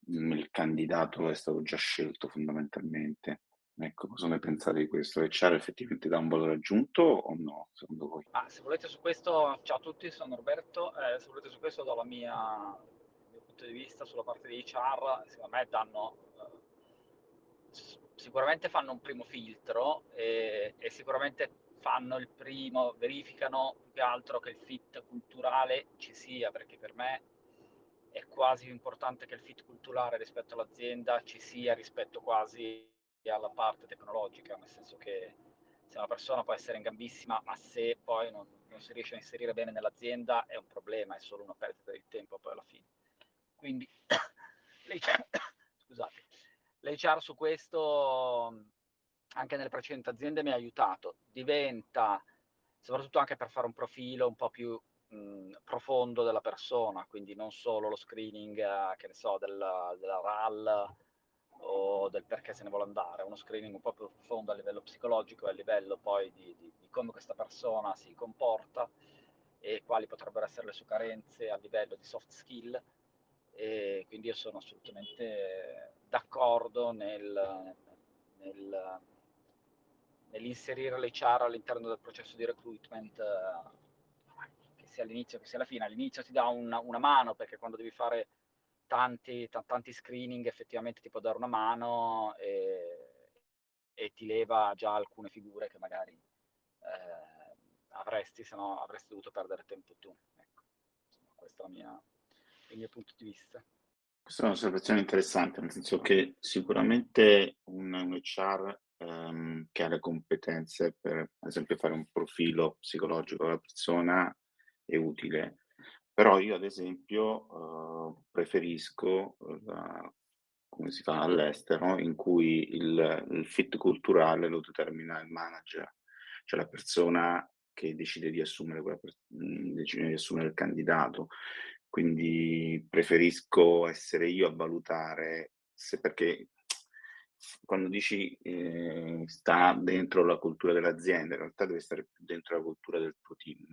il candidato è stato già scelto fondamentalmente. Ecco, cosa ne pensate di questo? HR effettivamente dà un valore aggiunto o no, secondo voi? Ah, se volete su questo, ciao a tutti, sono Roberto, eh, se volete su questo do la mia, mio punto di vista sulla parte di HR, secondo me danno, eh, sicuramente fanno un primo filtro e, e sicuramente fanno il primo, verificano più che altro che il fit culturale ci sia, perché per me è quasi più importante che il fit culturale rispetto all'azienda ci sia rispetto quasi alla parte tecnologica, nel senso che se una persona può essere in gambissima, ma se poi non, non si riesce a inserire bene nell'azienda è un problema, è solo una perdita di tempo poi alla fine. Quindi l'HR, scusate, l'HR su questo anche nelle precedenti aziende mi ha aiutato, diventa soprattutto anche per fare un profilo un po' più mh, profondo della persona, quindi non solo lo screening, eh, che ne so, della, della RAL o del perché se ne vuole andare, uno screening un po' più profondo a livello psicologico e a livello poi di, di, di come questa persona si comporta e quali potrebbero essere le sue carenze a livello di soft skill. E quindi io sono assolutamente d'accordo nel, nel, nell'inserire l'HR all'interno del processo di recruitment, eh, che sia all'inizio che sia alla fine. All'inizio ti dà una, una mano perché quando devi fare tanti, t- tanti screening effettivamente ti può dare una mano e, e ti leva già alcune figure che magari eh, avresti, se no avresti dovuto perdere tempo tu. Ecco, insomma, questo è mia, il mio punto di vista. Questa è un'osservazione interessante, nel senso che sicuramente un, un HR ehm, che ha le competenze per, ad esempio, fare un profilo psicologico della persona è utile però io ad esempio uh, preferisco la, come si fa all'estero, in cui il, il, fit culturale lo determina il manager, cioè la persona che decide di assumere, quella, decide di assumere il candidato. quindi preferisco essere io a valutare se perché quando dici eh, sta dentro la cultura dell'azienda, in realtà deve stare dentro la cultura del tuo team.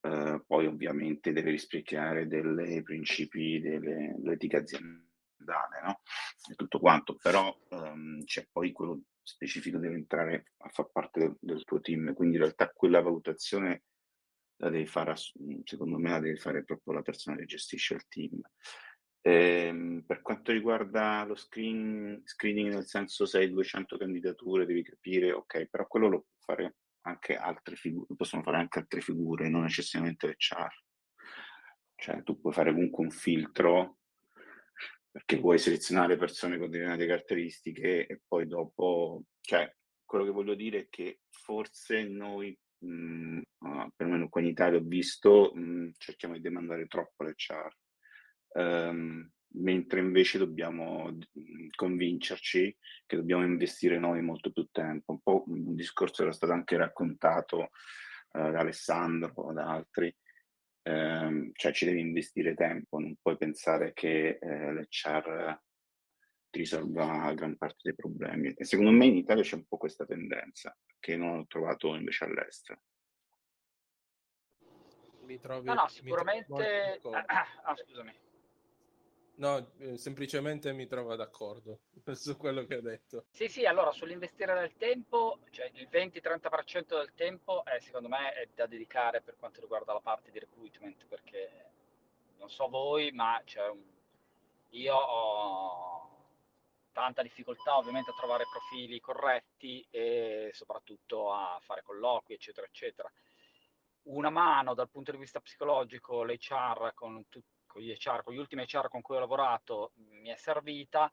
Uh, poi ovviamente deve rispecchiare dei principi delle, dell'etica aziendale, no? E tutto quanto, però um, c'è poi quello specifico deve entrare a far parte del, del, tuo team, quindi in realtà quella valutazione la devi fare, secondo me la deve fare proprio la persona che gestisce il team. Eh, per quanto riguarda lo screen, screening, nel senso se hai 200 candidature, devi capire, ok, però quello lo può fare anche altre figure, possono fare anche altre figure, non necessariamente l'HR. Cioè, tu puoi fare comunque un filtro perché vuoi selezionare persone con determinate caratteristiche e poi dopo, cioè, quello che voglio dire è che forse noi, mh, perlomeno qua in Italia ho visto, mh, cerchiamo di demandare troppo l'HR ehm, mentre invece dobbiamo mhmm, convincerci che dobbiamo investire noi molto più tempo. Un po' un discorso era stato anche raccontato eh, da Alessandro, da altri, eh, cioè ci devi investire tempo, non puoi pensare che eh, l'HR ti risolva gran parte dei problemi. E secondo me in Italia c'è un po' questa tendenza, che non ho trovato invece all'estero. Mi trovi, no, no, sicuramente... Ah, scusami. No, eh, semplicemente mi trovo d'accordo su quello che ha detto. Sì, sì, allora sull'investire del tempo, cioè il 20-30% del tempo è, secondo me è da dedicare per quanto riguarda la parte di recruitment, perché non so voi, ma cioè, io ho tanta difficoltà ovviamente a trovare profili corretti e soprattutto a fare colloqui, eccetera, eccetera. Una mano dal punto di vista psicologico, l'HR con tutti con gli HR, con gli ultimi HR con cui ho lavorato mi è servita.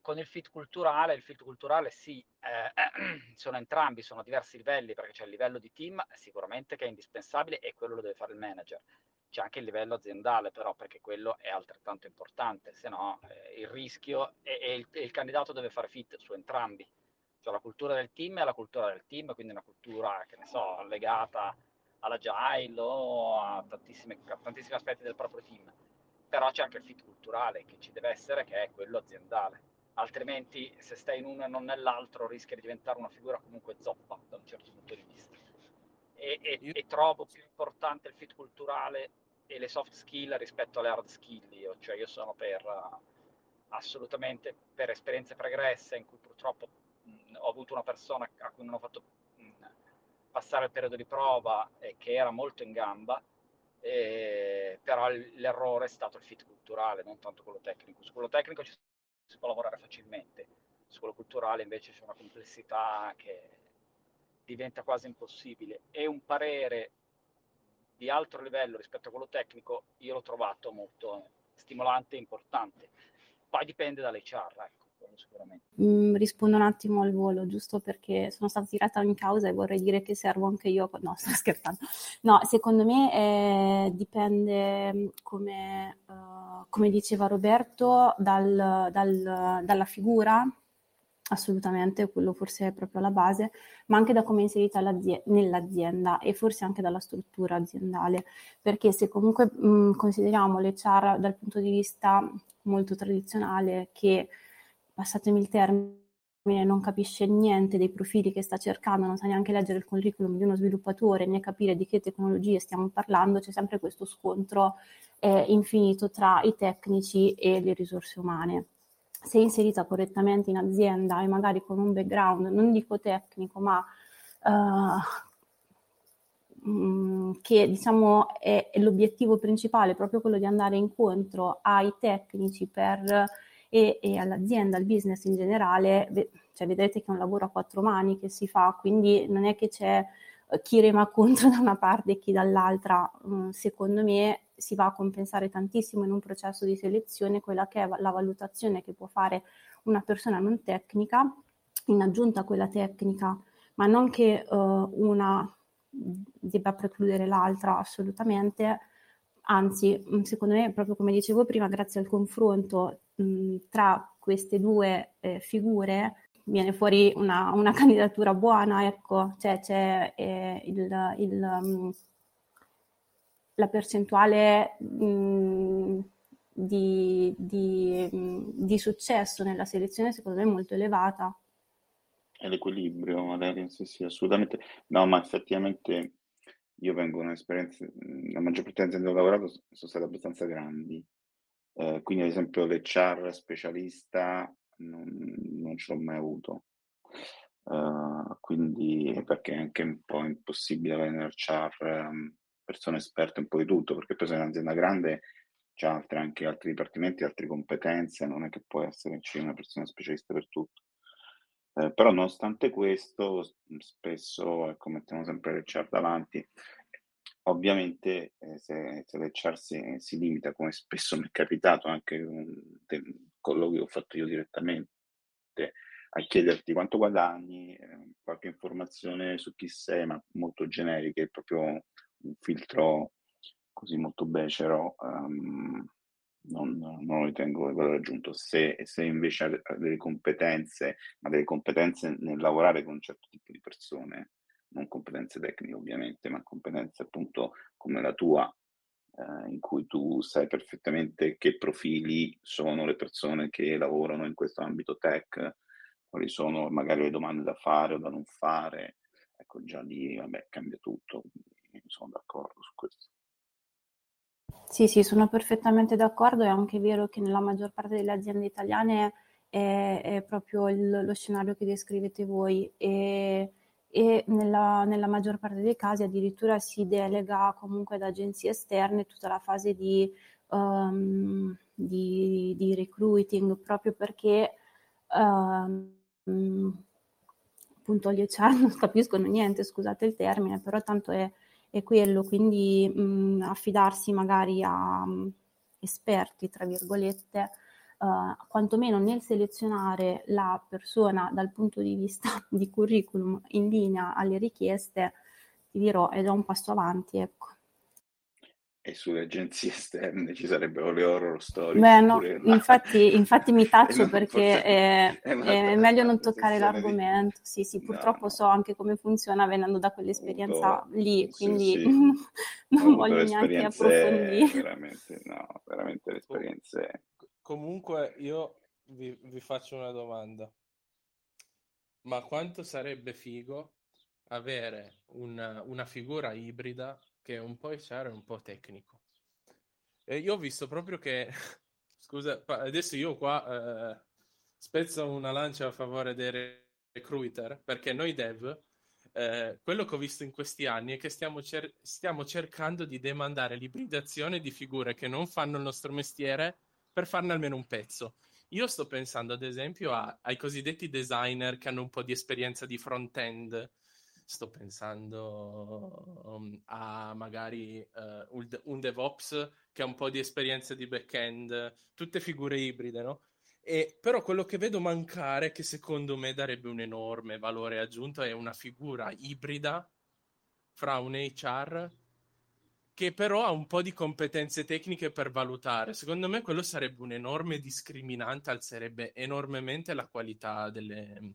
Con il fit culturale, il fit culturale sì, eh, sono entrambi, sono diversi livelli, perché c'è il livello di team sicuramente che è indispensabile e quello lo deve fare il manager. C'è anche il livello aziendale però, perché quello è altrettanto importante, se no eh, il rischio e, il, il candidato deve fare fit su entrambi. Cioè la cultura del team è la cultura del team, quindi una cultura, che ne so, legata all'agile o a a tantissimi aspetti del proprio team però c'è anche il fit culturale che ci deve essere, che è quello aziendale. Altrimenti, se stai in uno e non nell'altro, rischia di diventare una figura comunque zoppa da un certo punto di vista. E, e, e trovo più importante il fit culturale e le soft skill rispetto alle hard skill. Io, cioè, io sono per assolutamente per esperienze pregresse in cui purtroppo mh, ho avuto una persona a cui non ho fatto mh, passare il periodo di prova e che era molto in gamba eh, però l'errore è stato il fit culturale, non tanto quello tecnico. Su quello tecnico ci si può lavorare facilmente, su quello culturale invece c'è una complessità che diventa quasi impossibile e un parere di altro livello rispetto a quello tecnico io l'ho trovato molto stimolante e importante. Poi dipende dall'HR, ecco sicuramente. Mm, rispondo un attimo al volo, giusto perché sono stata tirata in causa e vorrei dire che servo anche io. No, sto scherzando. No, secondo me eh, dipende, mm, come, uh, come, diceva Roberto, dal, dal, dalla figura assolutamente, quello forse è proprio la base, ma anche da come è inserita nell'azienda e forse anche dalla struttura aziendale, perché se comunque mh, mm, consideriamo l'HR dal punto di vista molto tradizionale che passatemi il termine, non capisce niente dei profili che sta cercando, non sa neanche leggere il curriculum di uno sviluppatore né capire di che tecnologie stiamo parlando, c'è sempre questo scontro eh, infinito tra i tecnici e le risorse umane. Se inserita correttamente in azienda e magari con un background, non dico tecnico, ma uh, che diciamo è, è l'obiettivo principale, proprio quello di andare incontro ai tecnici per e, e all'azienda, al business in generale, cioè, vedrete che è un lavoro a quattro mani che si fa, quindi non è che c'è eh, chi rema contro da una parte e chi dall'altra, mm, secondo me si va a compensare tantissimo in un processo di selezione quella che è la valutazione che può fare una persona non tecnica in aggiunta a quella tecnica, ma non che uh, una debba precludere l'altra assolutamente, anzi, mm, secondo me, proprio come dicevo prima, grazie al confronto mh, tra queste due eh, figure viene fuori una, una, candidatura buona, ecco, cioè c'è eh, il, il um, la percentuale mh, di, di, di, successo nella selezione secondo me molto elevata. È l'equilibrio, Valeria, sì, sì, assolutamente. No, ma effettivamente io vengo da un'esperienza, la maggior parte delle aziende dove ho lavorato sono state abbastanza grandi, eh, quindi ad esempio l'HR specialista non, non ce l'ho mai avuto. Uh, quindi perché è anche un po' impossibile avere in HR um, persone esperte un po' di tutto, perché poi se è un'azienda grande c'è altre, anche altri dipartimenti, altre competenze, non è che puoi essere una persona specialista per tutto. Eh, però nonostante questo, spesso ecco, mettiamo sempre l'HR davanti. Ovviamente eh, se, se l'HR si, si, limita, come spesso mi è capitato anche con colloqui che ho fatto io direttamente, a chiederti quanto guadagni, eh, qualche informazione su chi sei, ma molto generiche, proprio un filtro così molto becero, um, non, non, lo ritengo valore aggiunto. Se, se invece ha delle competenze, ma delle competenze nel lavorare con un certo tipo di persone, non competenze tecniche ovviamente, ma competenze appunto come la tua, eh, in cui tu sai perfettamente che profili sono le persone che lavorano in questo ambito tech, quali sono magari le domande da fare o da non fare, ecco già lì vabbè, cambia tutto, sono d'accordo su questo. Sì, sì, sono perfettamente d'accordo. È anche vero che nella maggior parte delle aziende italiane è, è proprio il, lo scenario che descrivete voi e, e nella, nella, maggior parte dei casi addirittura si delega comunque ad agenzie esterne tutta la fase di, um, di, di recruiting proprio perché um, appunto gli HR non capiscono niente, scusate il termine, però tanto è è quello, quindi mh, affidarsi magari a mh, esperti, tra virgolette, uh, quantomeno nel selezionare la persona dal punto di vista di curriculum in linea alle richieste, ti dirò, è già un passo avanti, ecco e sulle agenzie esterne ci sarebbero le horror story. Beh, no, infatti, infatti, mi taccio perché è, è, è, meglio non toccare l'argomento. Di... Sì, sì, purtroppo no. so anche come funziona venendo da quell'esperienza avuto, lì, quindi sì, sì. non voglio neanche approfondire. Veramente, no, veramente le esperienze. Comunque io vi, vi faccio una domanda. Ma quanto sarebbe figo avere una, una figura ibrida che è un po' HR e un po' tecnico. E io ho visto proprio che, scusa, adesso io qua eh, spezzo una lancia a favore dei recruiter, perché noi dev, eh, quello che ho visto in questi anni è che stiamo, cer- stiamo cercando di demandare l'ibridazione di figure che non fanno il nostro mestiere per farne almeno un pezzo. Io sto pensando ad esempio a, ai cosiddetti designer che hanno un po' di esperienza di front-end, sto pensando um, a magari uh, un, DevOps che ha un po' di esperienza di back-end, tutte figure ibride, no? E, però quello che vedo mancare, che secondo me darebbe un enorme valore aggiunto, è una figura ibrida fra un HR che però ha un po' di competenze tecniche per valutare. Secondo me quello sarebbe un enorme discriminante, alzerebbe enormemente la qualità delle,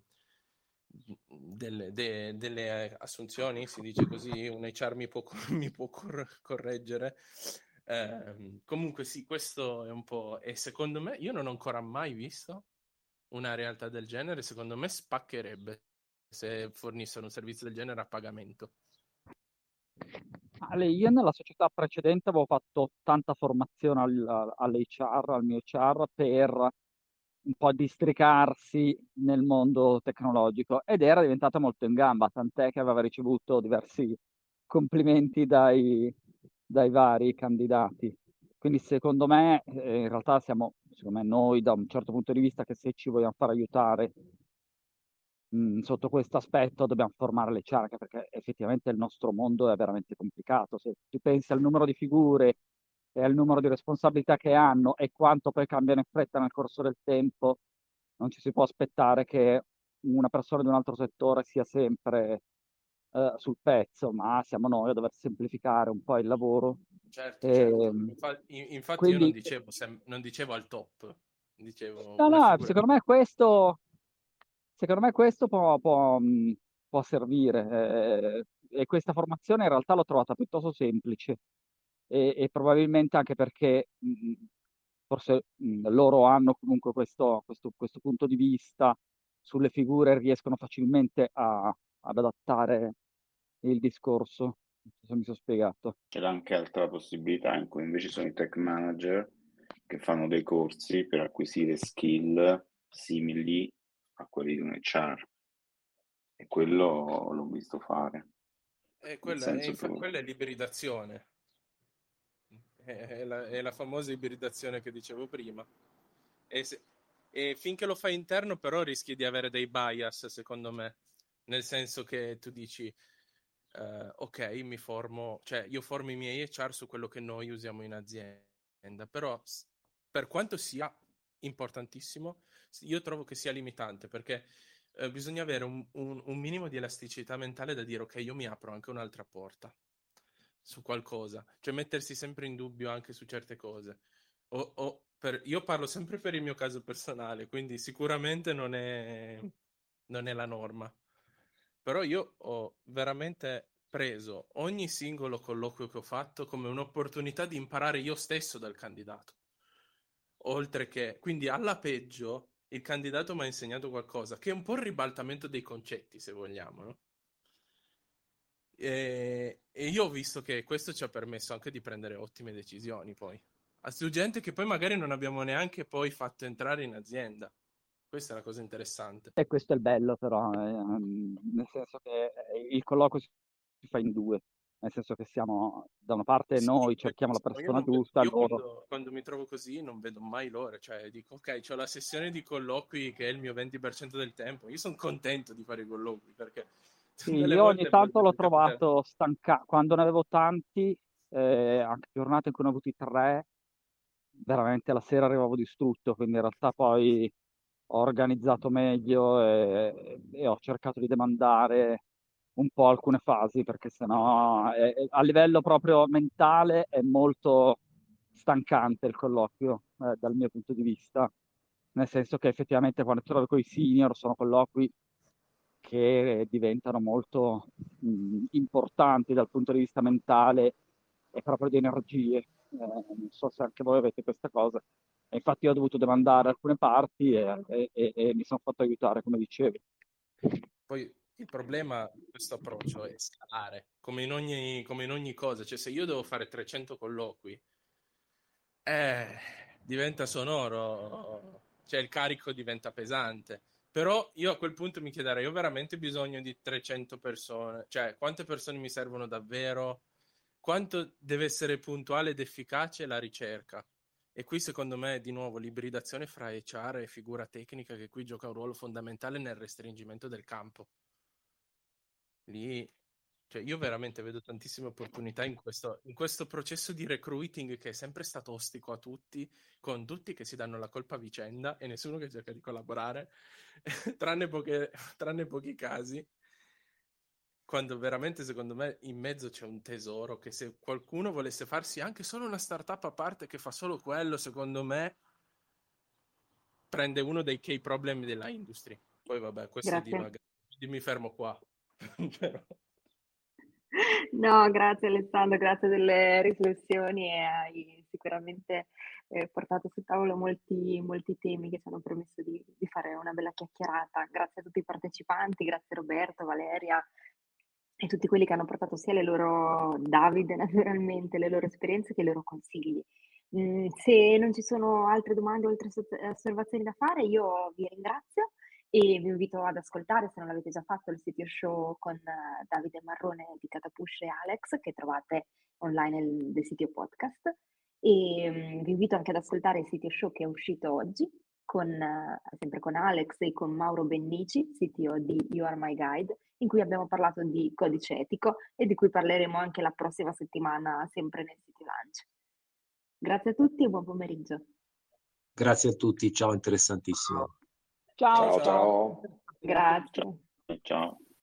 delle, de, delle, assunzioni, si dice così, un HR mi può, mi può cor- correggere. Eh, comunque sì, questo è un po'... E secondo me, io non ho ancora mai visto una realtà del genere, secondo me spaccherebbe se fornissero un servizio del genere a pagamento. Ale, io nella società precedente avevo fatto tanta formazione al, all'HR, al mio HR, per un po' districarsi nel mondo tecnologico ed era diventata molto in gamba, tant'è che aveva ricevuto diversi complimenti dai, dai vari candidati. Quindi secondo me, eh, in realtà siamo, secondo me noi da un certo punto di vista, che se ci vogliamo fare aiutare mh, sotto questo aspetto dobbiamo formare le ciarche, perché effettivamente il nostro mondo è veramente complicato. Se tu pensi al numero di figure e al numero di responsabilità che hanno e quanto poi cambiano in fretta nel corso del tempo, non ci si può aspettare che una persona di un altro settore sia sempre uh, sul pezzo, ma siamo noi a dover semplificare un po' il lavoro. Certo, e, certo. Ehm, infatti, infatti quindi, io non dicevo, non dicevo, al top, dicevo... No, no, secondo me questo, secondo me questo può, può, può servire eh, e questa formazione in realtà l'ho trovata piuttosto semplice e, e probabilmente anche perché mh, forse mh, loro hanno comunque questo, questo, questo, punto di vista sulle figure, riescono facilmente a, ad adattare il discorso. Non so se mi sono spiegato. C'era anche altra possibilità in cui invece sono i tech manager che fanno dei corsi per acquisire skill simili a quelli di un HR e quello l'ho visto fare. E quella, è, infa- che... quella è l'ibridazione. È la, è la, famosa ibridazione che dicevo prima. E, se, e finché lo fai interno, però rischi di avere dei bias, secondo me. Nel senso che tu dici, uh, ok, mi formo, cioè io formo i miei HR su quello che noi usiamo in azienda, però per quanto sia importantissimo, io trovo che sia limitante perché eh, bisogna avere un, un, un, minimo di elasticità mentale da dire ok, io mi apro anche un'altra porta su qualcosa, cioè mettersi sempre in dubbio anche su certe cose. O, o per, io parlo sempre per il mio caso personale, quindi sicuramente non è, non è la norma. Però io ho veramente preso ogni singolo colloquio che ho fatto come un'opportunità di imparare io stesso dal candidato. Oltre che, quindi alla peggio, il candidato mi ha insegnato qualcosa, che è un po' il ribaltamento dei concetti, se vogliamo, no? E, e, io ho visto che questo ci ha permesso anche di prendere ottime decisioni poi. Su gente che poi magari non abbiamo neanche poi fatto entrare in azienda. Questa è la cosa interessante. E questo è il bello però, eh, nel senso che eh, il colloquio si fa in due nel senso che siamo da una parte sì, noi cerchiamo la persona giusta. Loro... quando, quando, mi trovo così non vedo mai l'ora, cioè dico ok, ho la sessione di colloqui che è il mio 20% del tempo, io sono contento di fare i colloqui perché... Sì, io ogni tanto l'ho trovato stancato, quando ne avevo tanti, eh, anche giornate in cui ne ho avuti tre, veramente la sera arrivavo distrutto, quindi in realtà poi ho organizzato meglio e, e ho cercato di demandare un po' alcune fasi, perché sennò è, a livello proprio mentale è molto stancante il colloquio, eh, dal mio punto di vista, nel senso che effettivamente quando ti trovi con i senior sono colloqui che diventano molto mh, importanti dal punto di vista mentale e proprio di energie. Eh, non so se anche voi avete questa cosa. E infatti ho dovuto demandare alcune parti e, e, e, mi sono fatto aiutare, come dicevi. Poi il problema di questo approccio è scalare, come in ogni, come in ogni cosa. Cioè, se io devo fare 300 colloqui, eh, diventa sonoro, cioè il carico diventa pesante. Però io a quel punto mi chiederei, ho veramente bisogno di 300 persone? Cioè, quante persone mi servono davvero? Quanto deve essere puntuale ed efficace la ricerca? E qui secondo me di nuovo l'ibridazione fra HR e figura tecnica che qui gioca un ruolo fondamentale nel restringimento del campo lì cioè io veramente vedo tantissime opportunità in questo, in questo, processo di recruiting che è sempre stato ostico a tutti, con tutti che si danno la colpa a vicenda e nessuno che cerca di collaborare, tranne, poche, tranne pochi casi, quando veramente secondo me in mezzo c'è un tesoro che se qualcuno volesse farsi anche solo una startup a parte che fa solo quello, secondo me prende uno dei key problemi della industria. Poi vabbè, questo è divaga. Mi fermo qua. No, grazie Alessandro, grazie delle riflessioni e hai sicuramente eh, portato sul tavolo molti, molti temi che ci hanno permesso di, di, fare una bella chiacchierata. Grazie a tutti i partecipanti, grazie Roberto, Valeria e tutti quelli che hanno portato sia le loro, Davide naturalmente, le loro esperienze che i loro consigli. Mm, se non ci sono altre domande o altre osservazioni da fare, io vi ringrazio e vi invito ad ascoltare, se non l'avete già fatto, il sito show con uh, Davide Marrone di Catapush e Alex che trovate online nel, nel sito podcast e um, vi invito anche ad ascoltare il sito show che è uscito oggi con, uh, sempre con Alex e con Mauro Bennici, CTO di You Are My Guide, in cui abbiamo parlato di codice etico e di cui parleremo anche la prossima settimana sempre nel sito Lunch. Grazie a tutti e buon pomeriggio. Grazie a tutti, ciao, interessantissimo. Ciao, ciao. ciao. Grazie. Ciao.